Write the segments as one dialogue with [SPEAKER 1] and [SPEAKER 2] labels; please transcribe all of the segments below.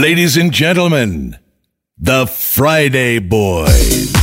[SPEAKER 1] Ladies and gentlemen, the Friday Boys.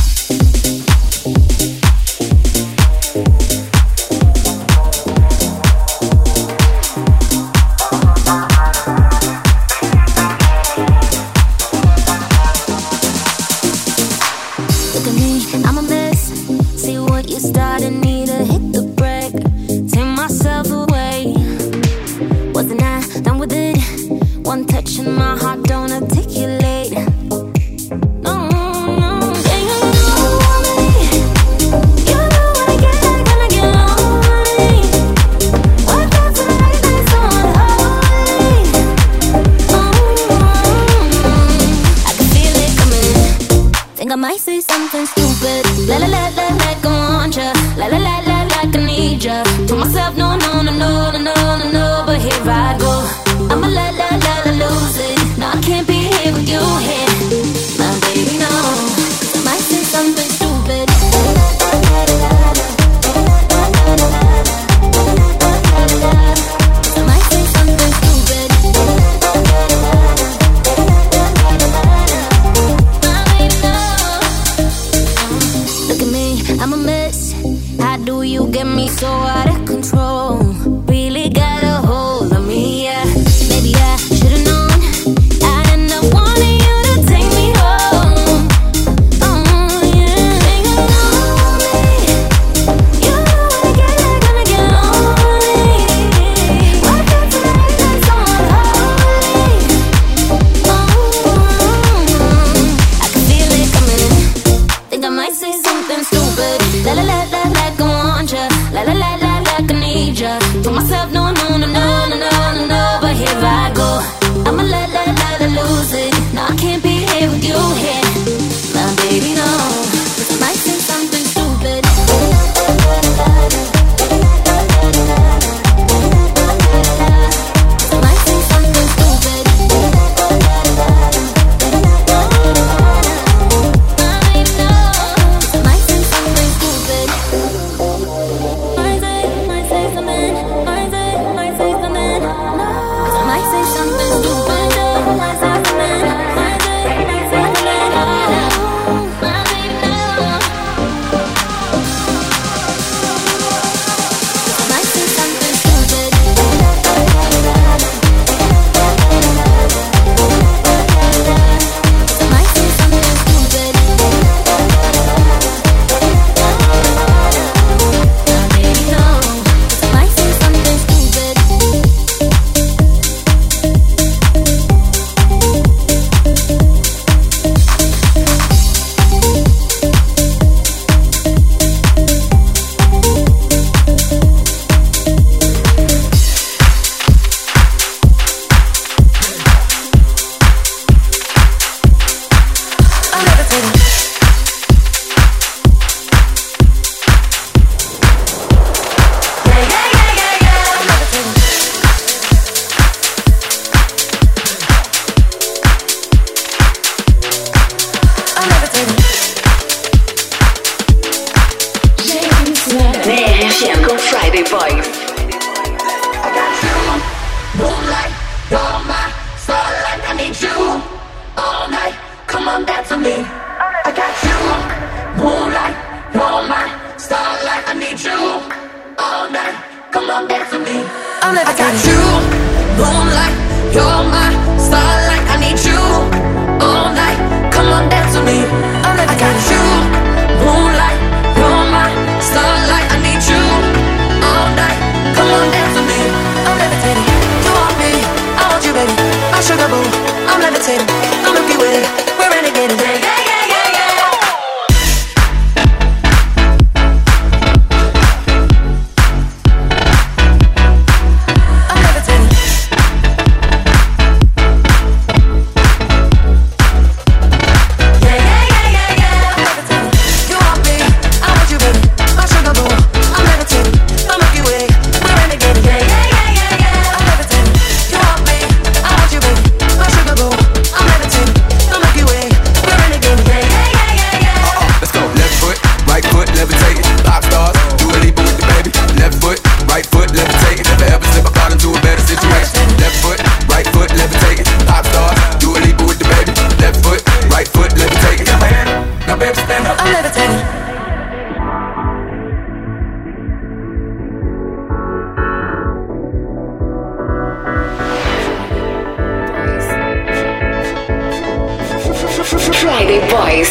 [SPEAKER 2] Friday Boys.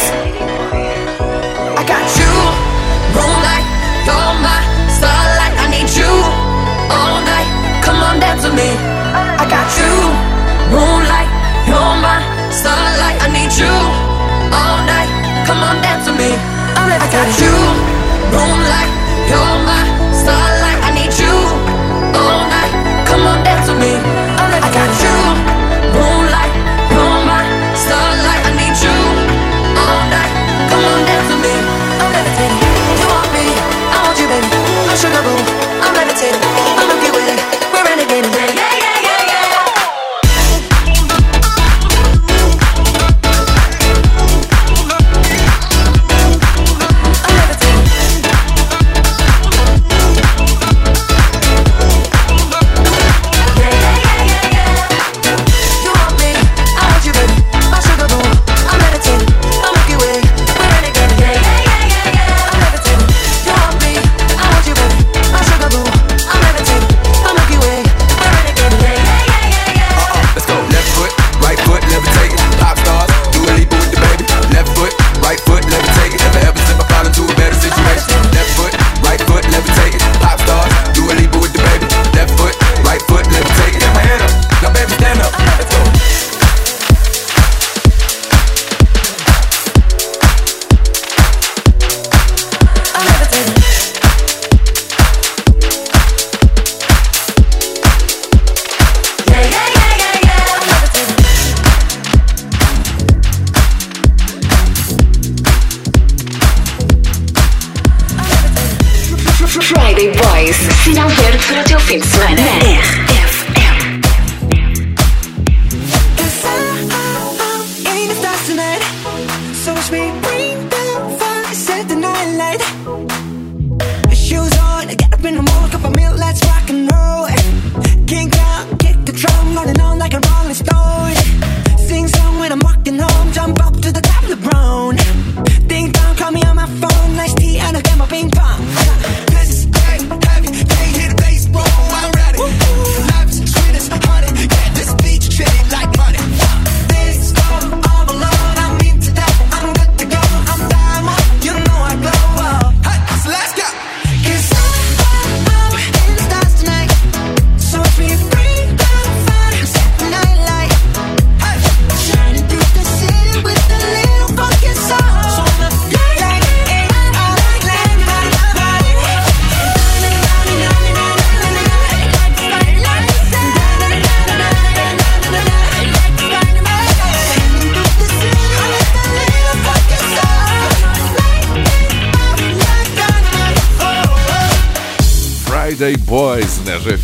[SPEAKER 3] I got you, moonlight, you're my starlight. I need you all night. Come on dance with me. I got you, moonlight, you're my starlight. I need you all night. Come on dance with me. I got you, moonlight.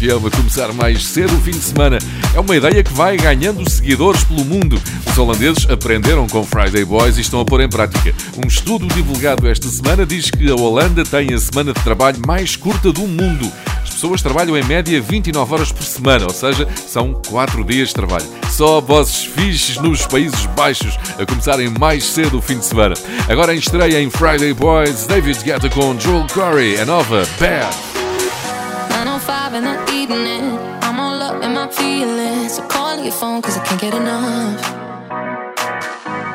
[SPEAKER 4] A
[SPEAKER 5] começar mais cedo o fim de semana. É uma ideia que vai ganhando seguidores pelo mundo. Os holandeses aprenderam com Friday Boys e estão a pôr em prática. Um estudo divulgado esta semana diz que a Holanda tem a semana de trabalho mais curta do mundo. As pessoas trabalham em média 29 horas por semana, ou seja, são 4 dias de trabalho. Só vozes fixes nos Países Baixos a começarem mais cedo o fim de semana. Agora em estreia em Friday Boys, David Guetta com Joel Corey, a nova Bad.
[SPEAKER 1] your phone cause I can't get enough.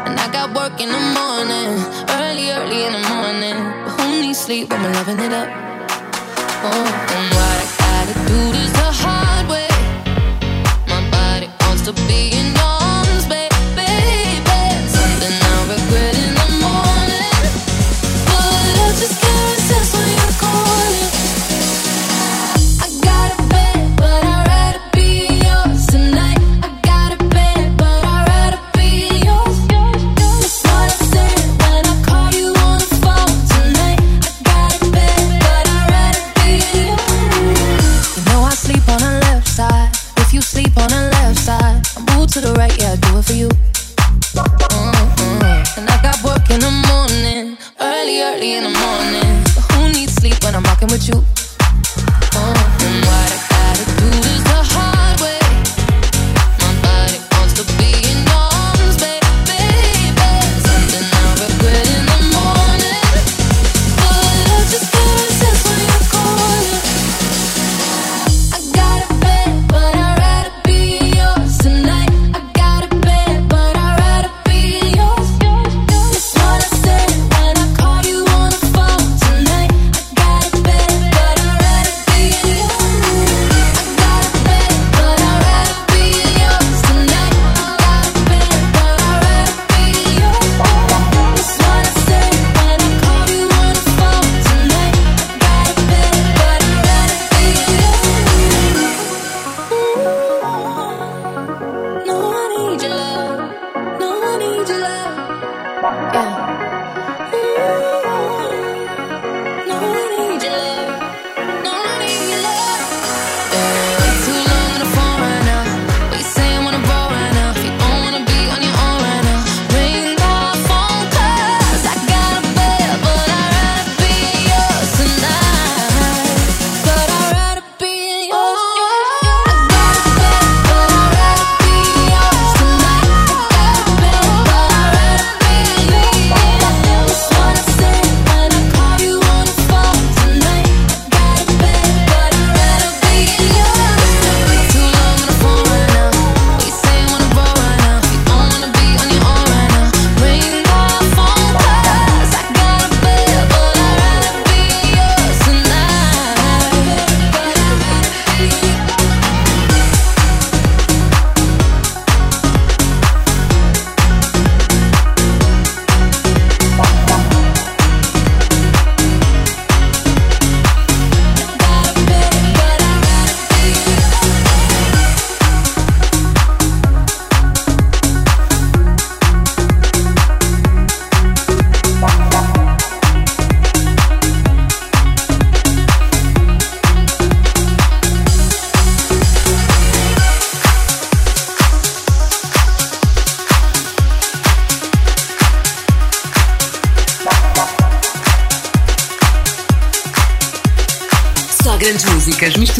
[SPEAKER 1] And I got work in the morning, early, early in the morning. But who needs sleep when we're loving it up? Oh, and why? you.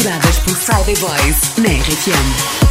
[SPEAKER 1] Misturadas por Friday Boys na RFM.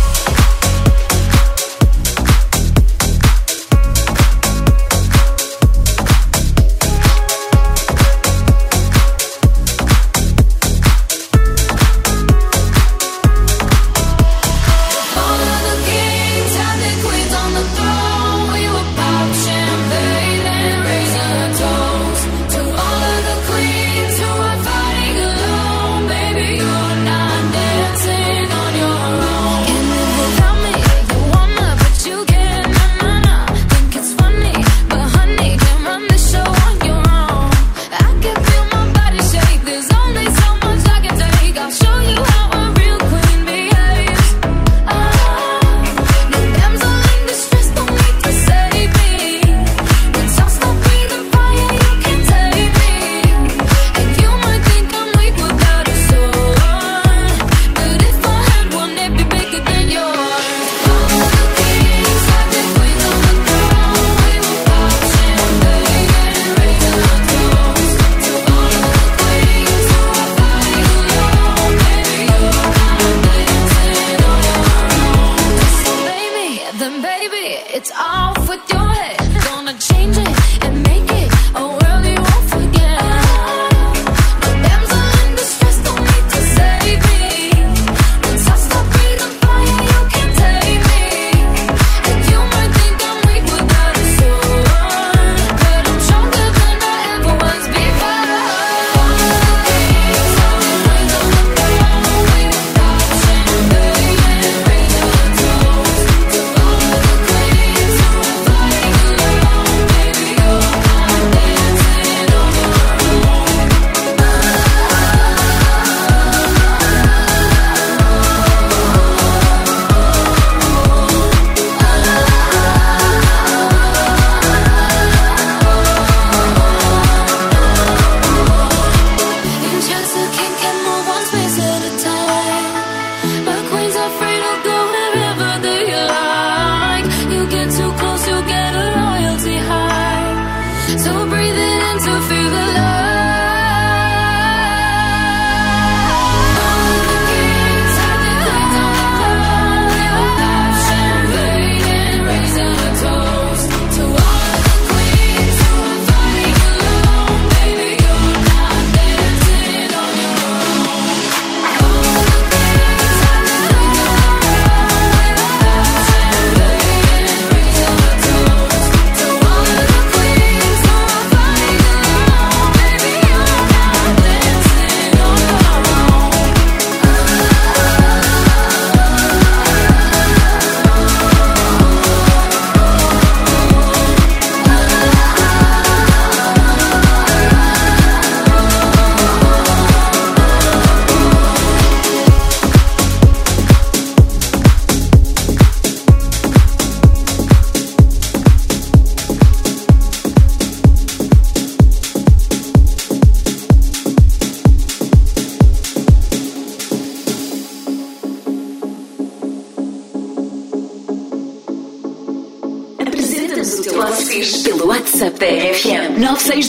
[SPEAKER 1] it. It's off with your head. Gonna change it and make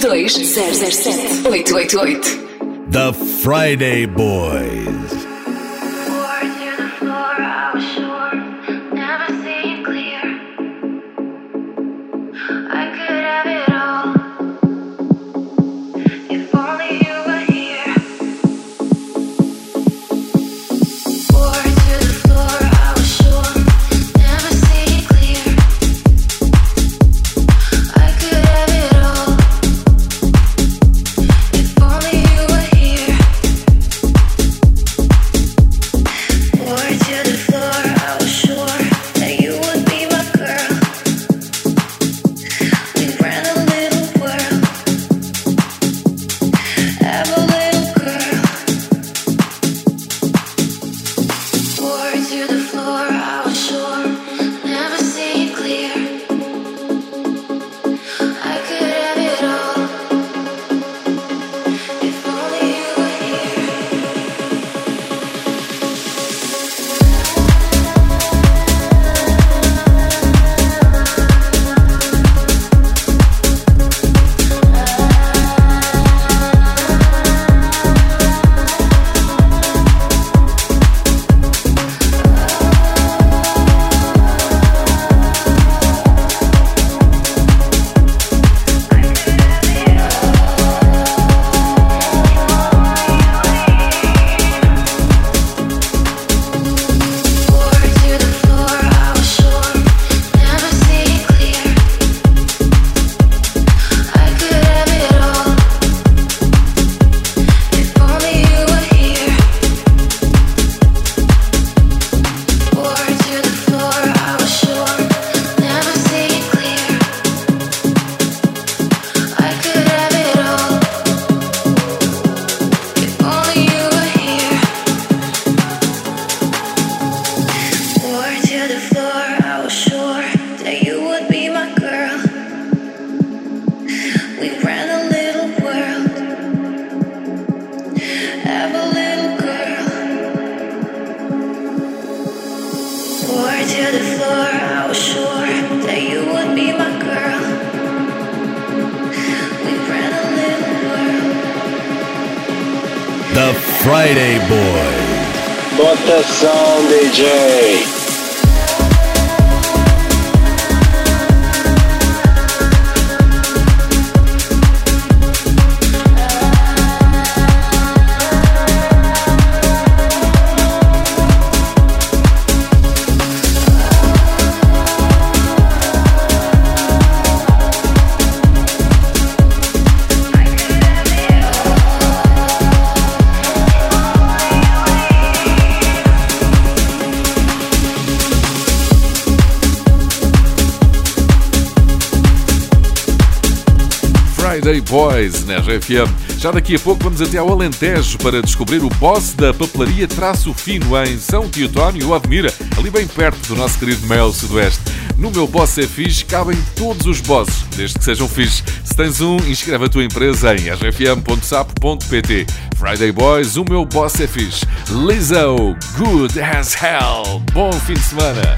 [SPEAKER 1] 962 007 888.
[SPEAKER 6] The Friday Boys.
[SPEAKER 7] Boys na RFM. Já daqui a pouco vamos até ao Alentejo para descobrir o boss da papelaria Traço Fino em São Teotónio, Admira, ali bem perto do nosso querido Mel Sudoeste. No meu boss é fixe, cabem todos os bosses, desde que sejam fixe. Se tens um, inscreve a tua empresa em rfm.sapo.pt. Friday Boys, o meu boss é fixe. Lizzo, good as hell. Bom fim de semana.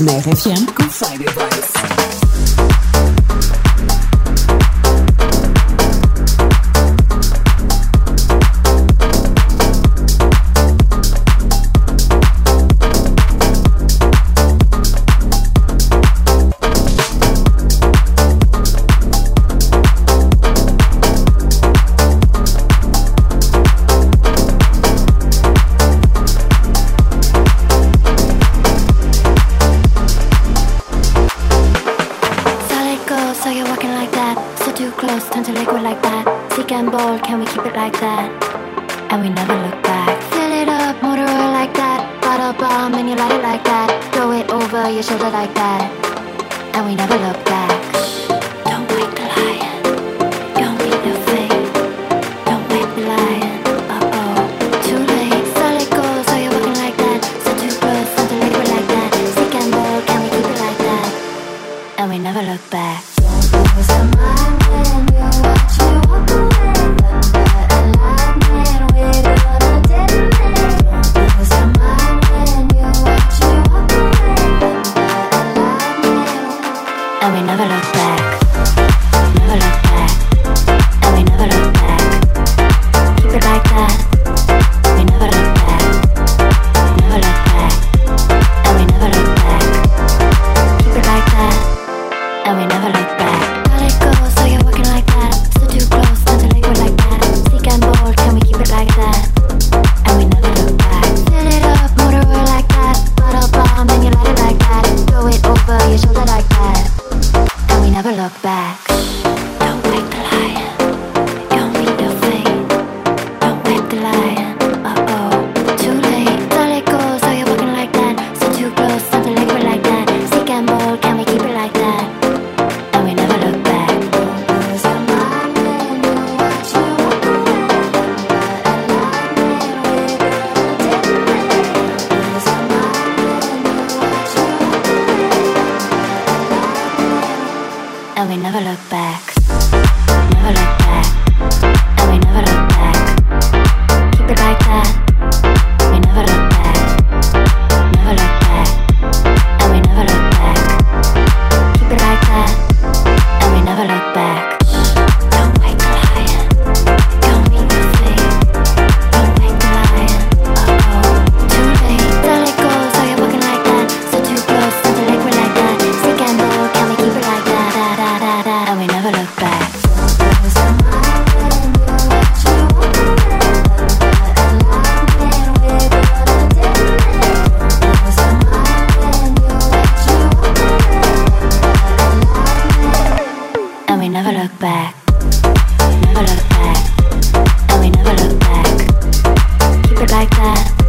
[SPEAKER 8] Mais na RFM com.
[SPEAKER 5] Like that.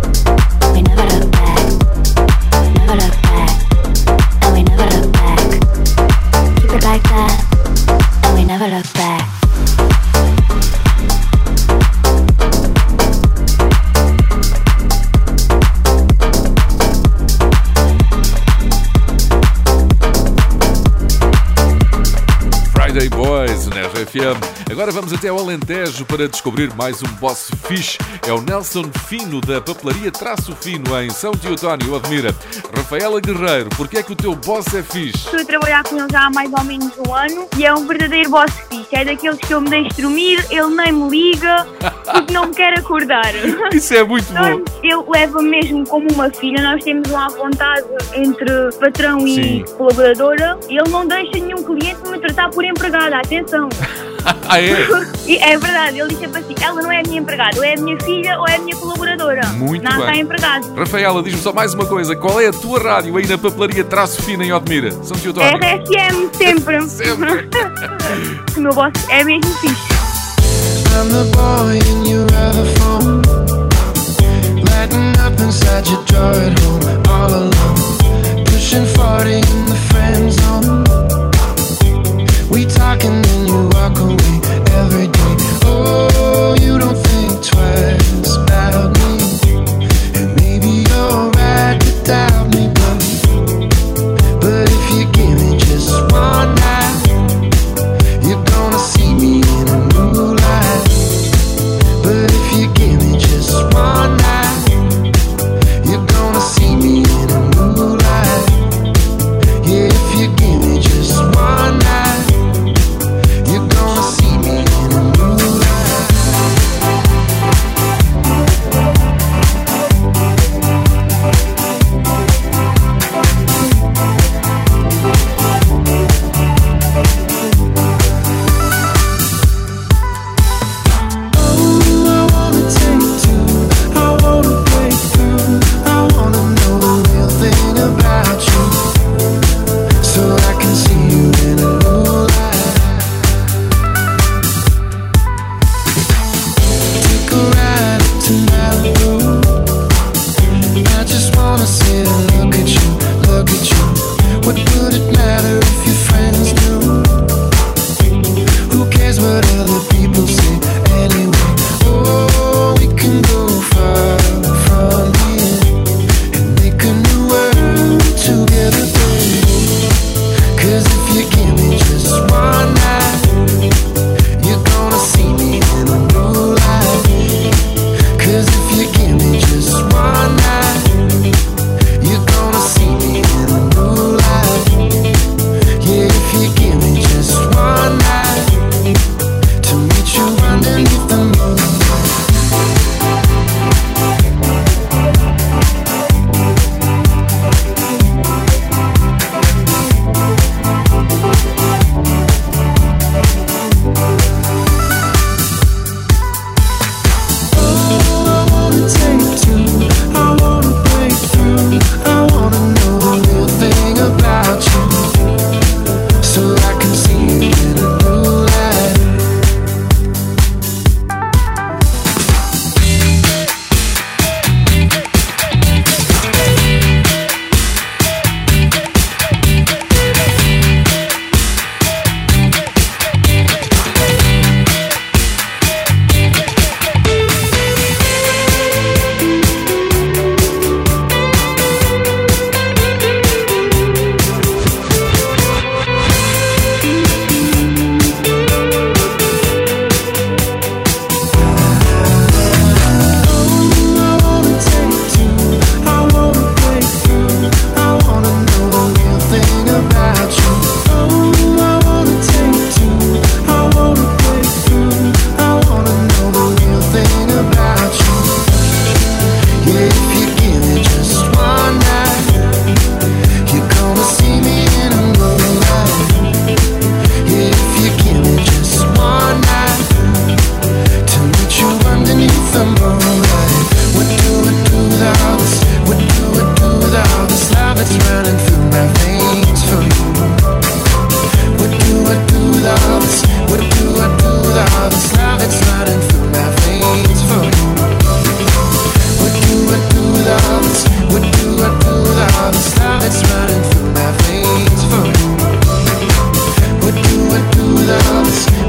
[SPEAKER 5] Vamos até ao Alentejo para descobrir mais um boss fixe. É o Nelson Fino da papelaria Traço Fino em São Teotónio, Admira. Rafaela Guerreiro, porquê é que o teu boss é fixe?
[SPEAKER 9] Estou a trabalhar com ele já há mais ou menos um ano e é um verdadeiro boss fixe. É daqueles que eu me deixo dormir, ele nem me liga porque não me quer acordar.
[SPEAKER 5] Isso é muito
[SPEAKER 9] Nós-
[SPEAKER 5] bom.
[SPEAKER 9] Ele leva mesmo como uma filha, nós temos uma vontade entre patrão
[SPEAKER 5] Sim.
[SPEAKER 9] e colaboradora ele não deixa nenhum cliente me tratar por empregada, atenção.
[SPEAKER 5] Ah, é?
[SPEAKER 9] E é verdade, ele diz sempre assim, ela não é a minha empregada, ou é a minha filha ou é a minha colaboradora.
[SPEAKER 5] Muito
[SPEAKER 9] não
[SPEAKER 5] bem.
[SPEAKER 9] está empregado.
[SPEAKER 5] Rafaela, diz-me só mais uma coisa. Qual é a tua rádio aí na papelaria Traço Fino em Odmira? São Teotónio?
[SPEAKER 9] RSM sempre.
[SPEAKER 5] Sempre.
[SPEAKER 9] o meu boss é mesmo fixe.
[SPEAKER 10] I'm the boy and you're the phone. Lighting up inside your drawer at home, all alone. Pushing 40 in the friend zone. We talk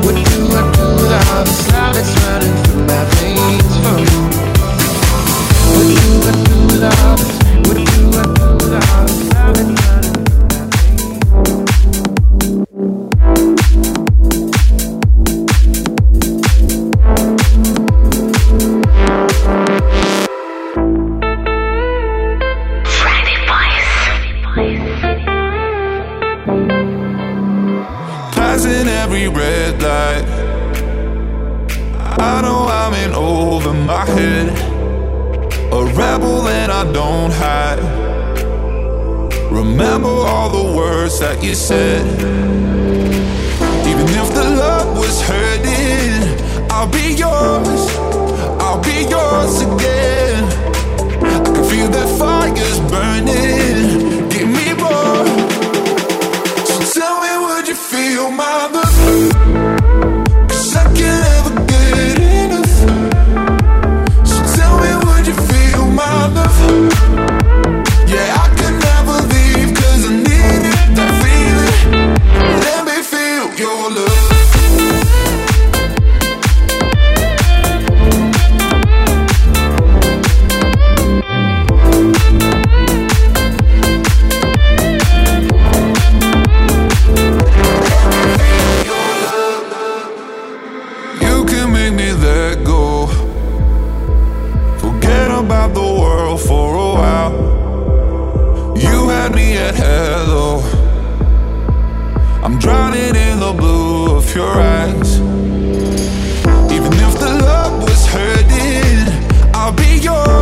[SPEAKER 11] What do I do? I'm a slave, that's running drowning in the blue of your eyes. Even if the love was hurting I'll be yours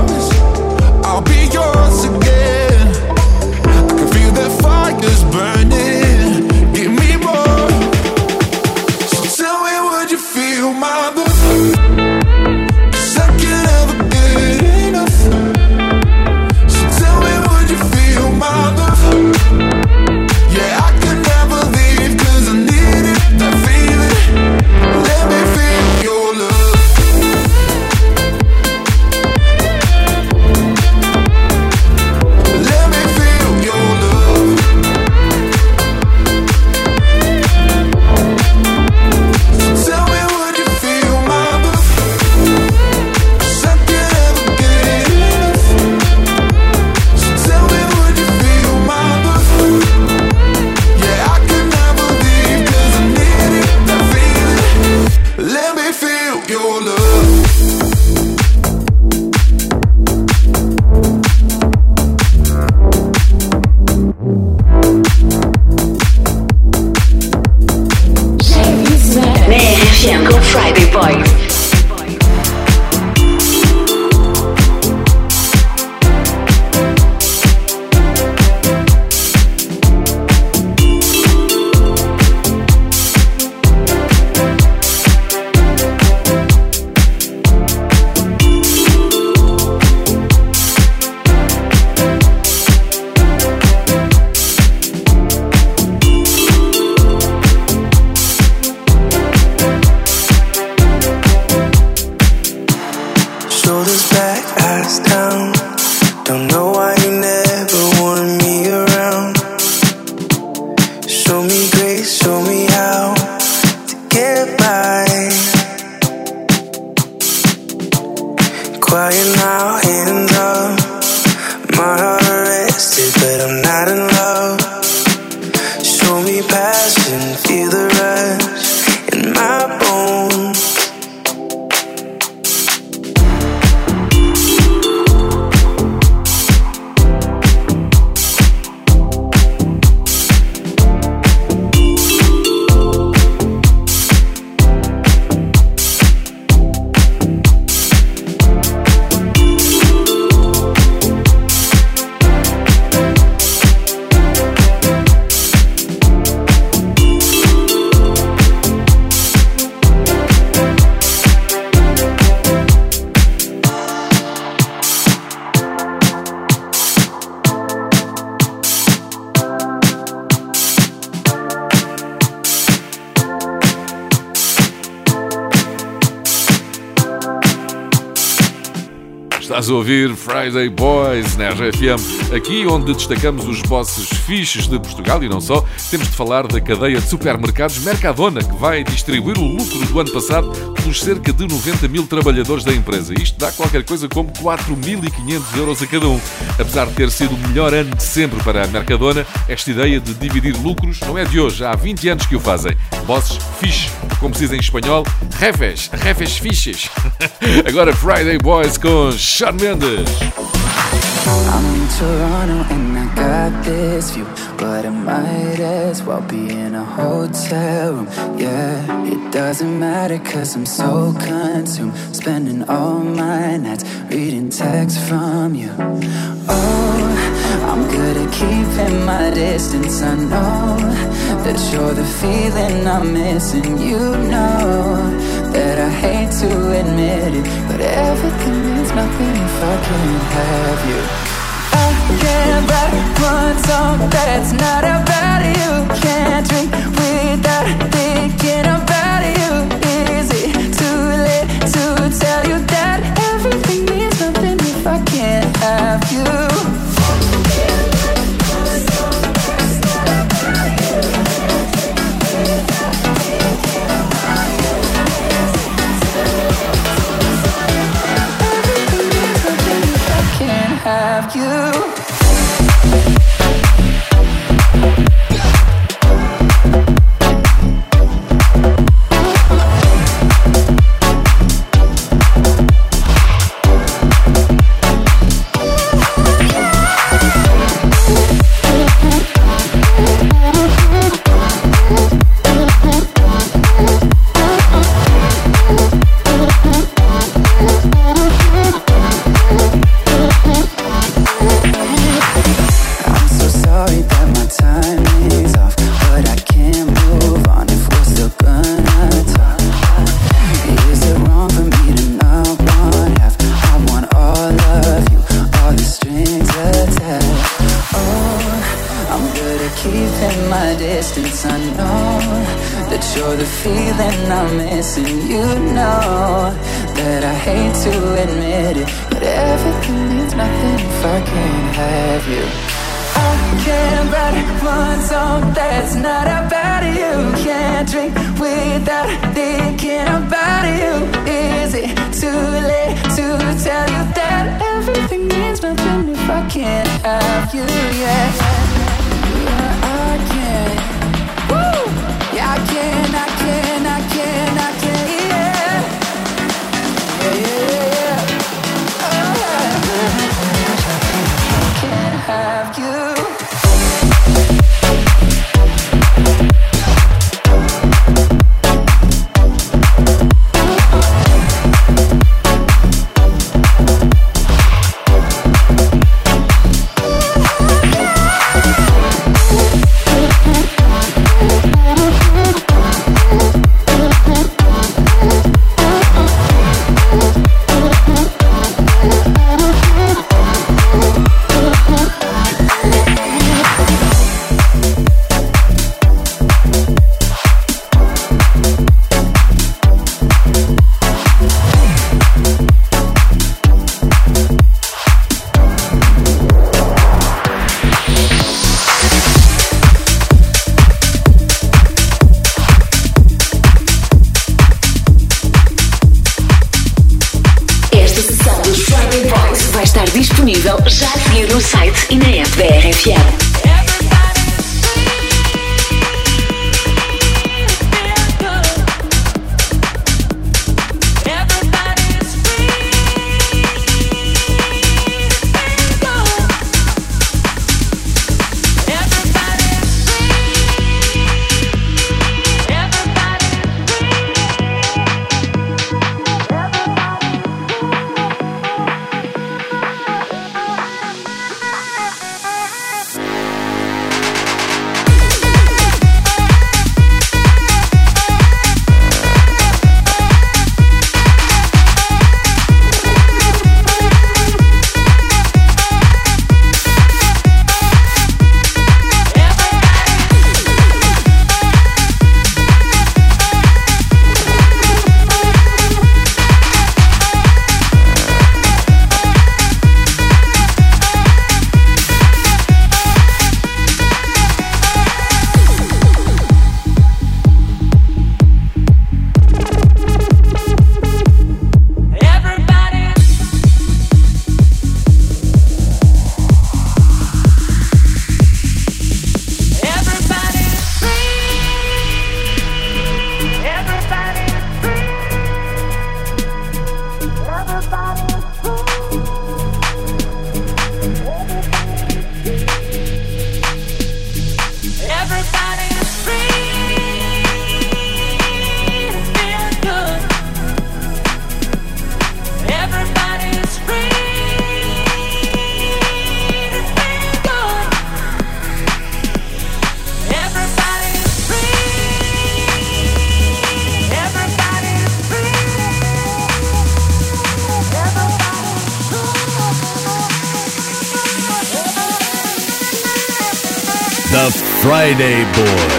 [SPEAKER 12] Friday Boys
[SPEAKER 5] na RFM. Aqui, onde destacamos os bosses fixes de Portugal e não só, temos de falar da cadeia de supermercados Mercadona, que vai distribuir o lucro do ano passado pelos cerca de 90 mil trabalhadores da empresa. Isto dá qualquer coisa como 4.500 euros a cada um. Apesar de ter sido o melhor ano de sempre para a Mercadona, esta ideia de dividir lucros não é de hoje, há 20 anos que o fazem. Bosses fixe, como se diz em espanhol, refes, refes fixes. Agora Friday Boys com Sean Mendes.
[SPEAKER 13] Toronto and I got this view, but I might as well be in a hotel room. Yeah, it doesn't matter cause I'm so consumed, spending all my nights reading texts from you. Oh, I'm good at keeping my distance. I know that you're the feeling I'm missing. You know that I hate to admit it, but everything means nothing if I can't have you. Can't write one song that's not about you Can't drink without thinking
[SPEAKER 8] everybody. Friday
[SPEAKER 14] Boy.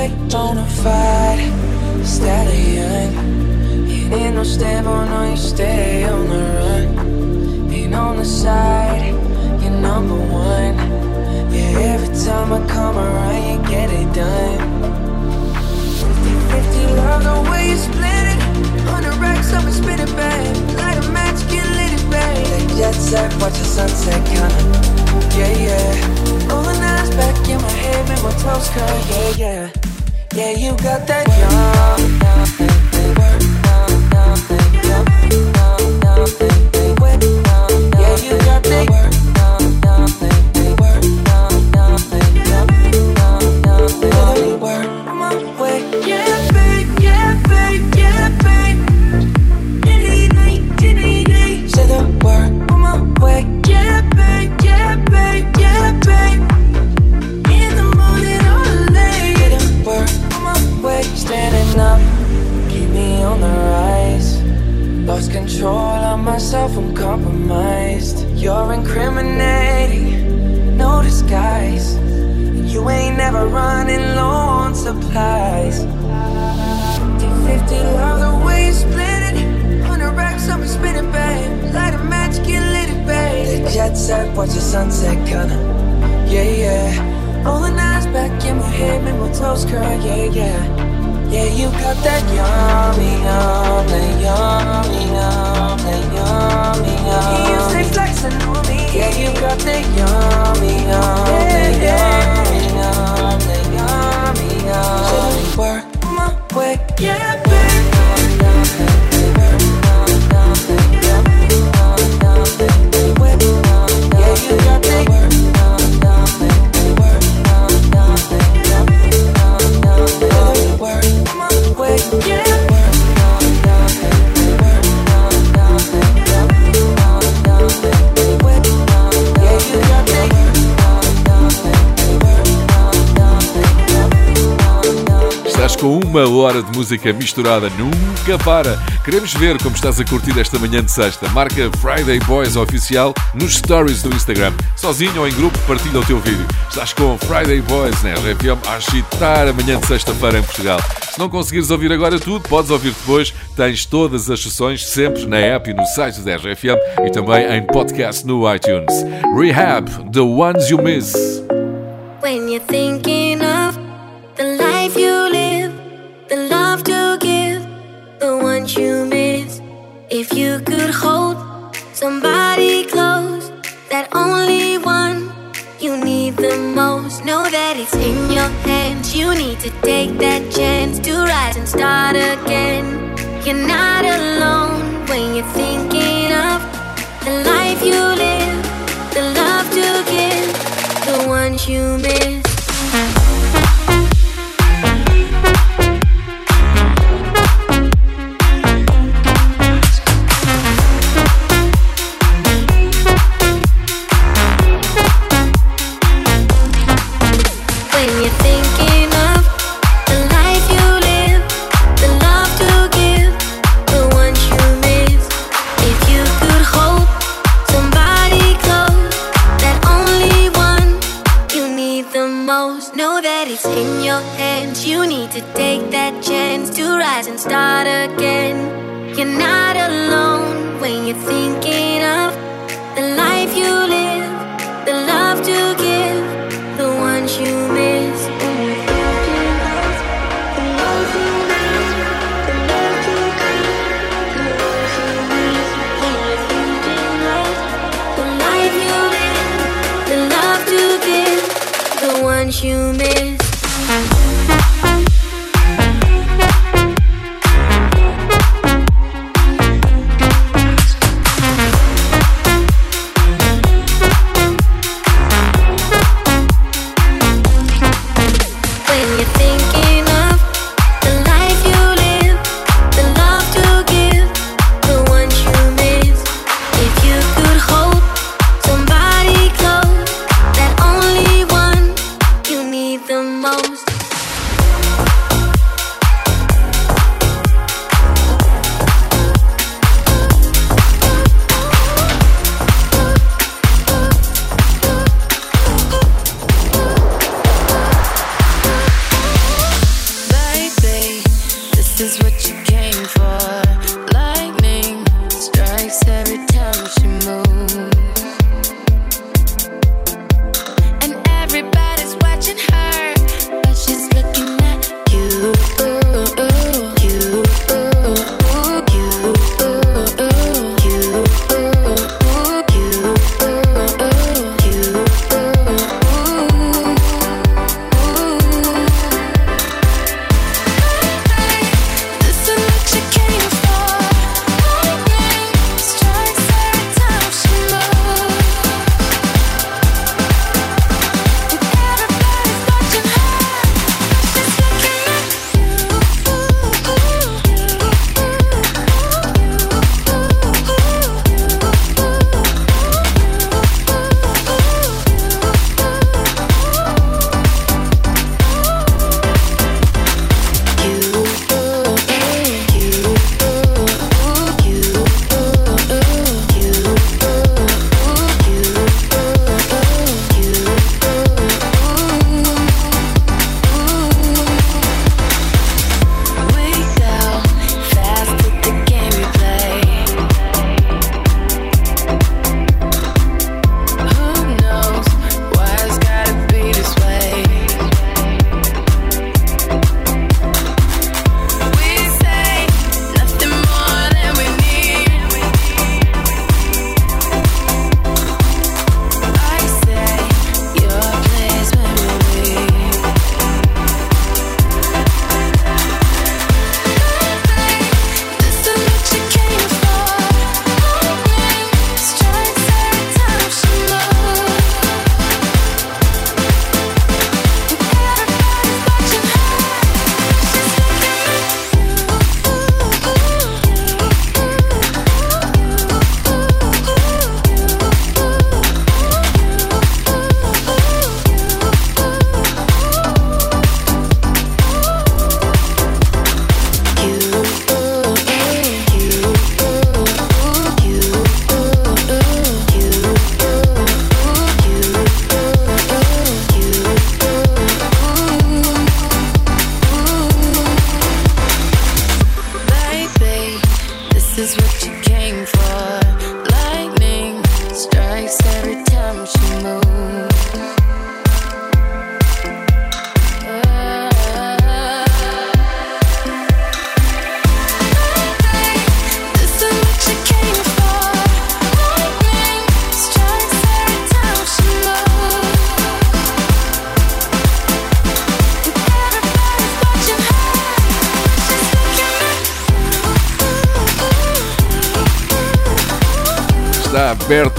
[SPEAKER 15] Way. Bonafide stallion. You ain't no stable, no, you stay on the run. Ain't on the side, you're number one. Yeah, every time I come around, you get it done. 50 love the way you split it. 100 racks and spin it back. Light a match, get lit it back. Like jet set, watch the sunset, kinda. Yeah, yeah. The nights back in my head, make my toes curl. Yeah, yeah. Yeah, you got that young, young, work. Lost control of myself, I'm compromised. You're incriminating, no disguise. You ain't never running low on supplies. 250 love the way you split it. 100 racks up and spin it back. Light a match, get lit it back. The jet set, watch the sunset, kinda. Yeah, yeah. The nights back in my head, make my toes curl, yeah, yeah. Yeah, you got that yummy, yum, that yummy, yum, that yummy, yum. You stay flexing on me. Yeah, you got that yummy, yum, that yummy, yum, that yummy, yum. So work my way, yeah,
[SPEAKER 7] com uma hora de música misturada, nunca para. Queremos ver como estás a curtir esta manhã de sexta. Marca Friday Boys Oficial nos stories do Instagram. Sozinho ou em grupo, partilha o teu vídeo. Estás com Friday Boys na RFM a agitar a manhã de sexta-feira em Portugal. Se não conseguires ouvir agora tudo, podes ouvir depois. Tens todas as sessões sempre na app e no site da RFM e também em podcast no iTunes. Rehab, The Ones You Miss.
[SPEAKER 16] When you're thinking somebody close, that only one you need the most, know that it's in your hands. You need to take that chance to rise and start again. You're not alone when you're thinking of the life you live, the love to give, the ones you miss.
[SPEAKER 1] is what you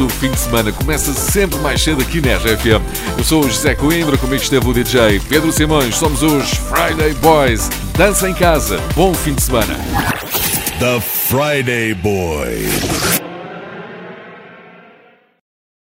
[SPEAKER 7] do fim de semana começa sempre mais cedo aqui na RFM. Eu sou o José Coimbra, comigo esteve o DJ Pedro Simões, somos os Friday Boys. Dança em casa, bom fim de semana.
[SPEAKER 14] The Friday Boys.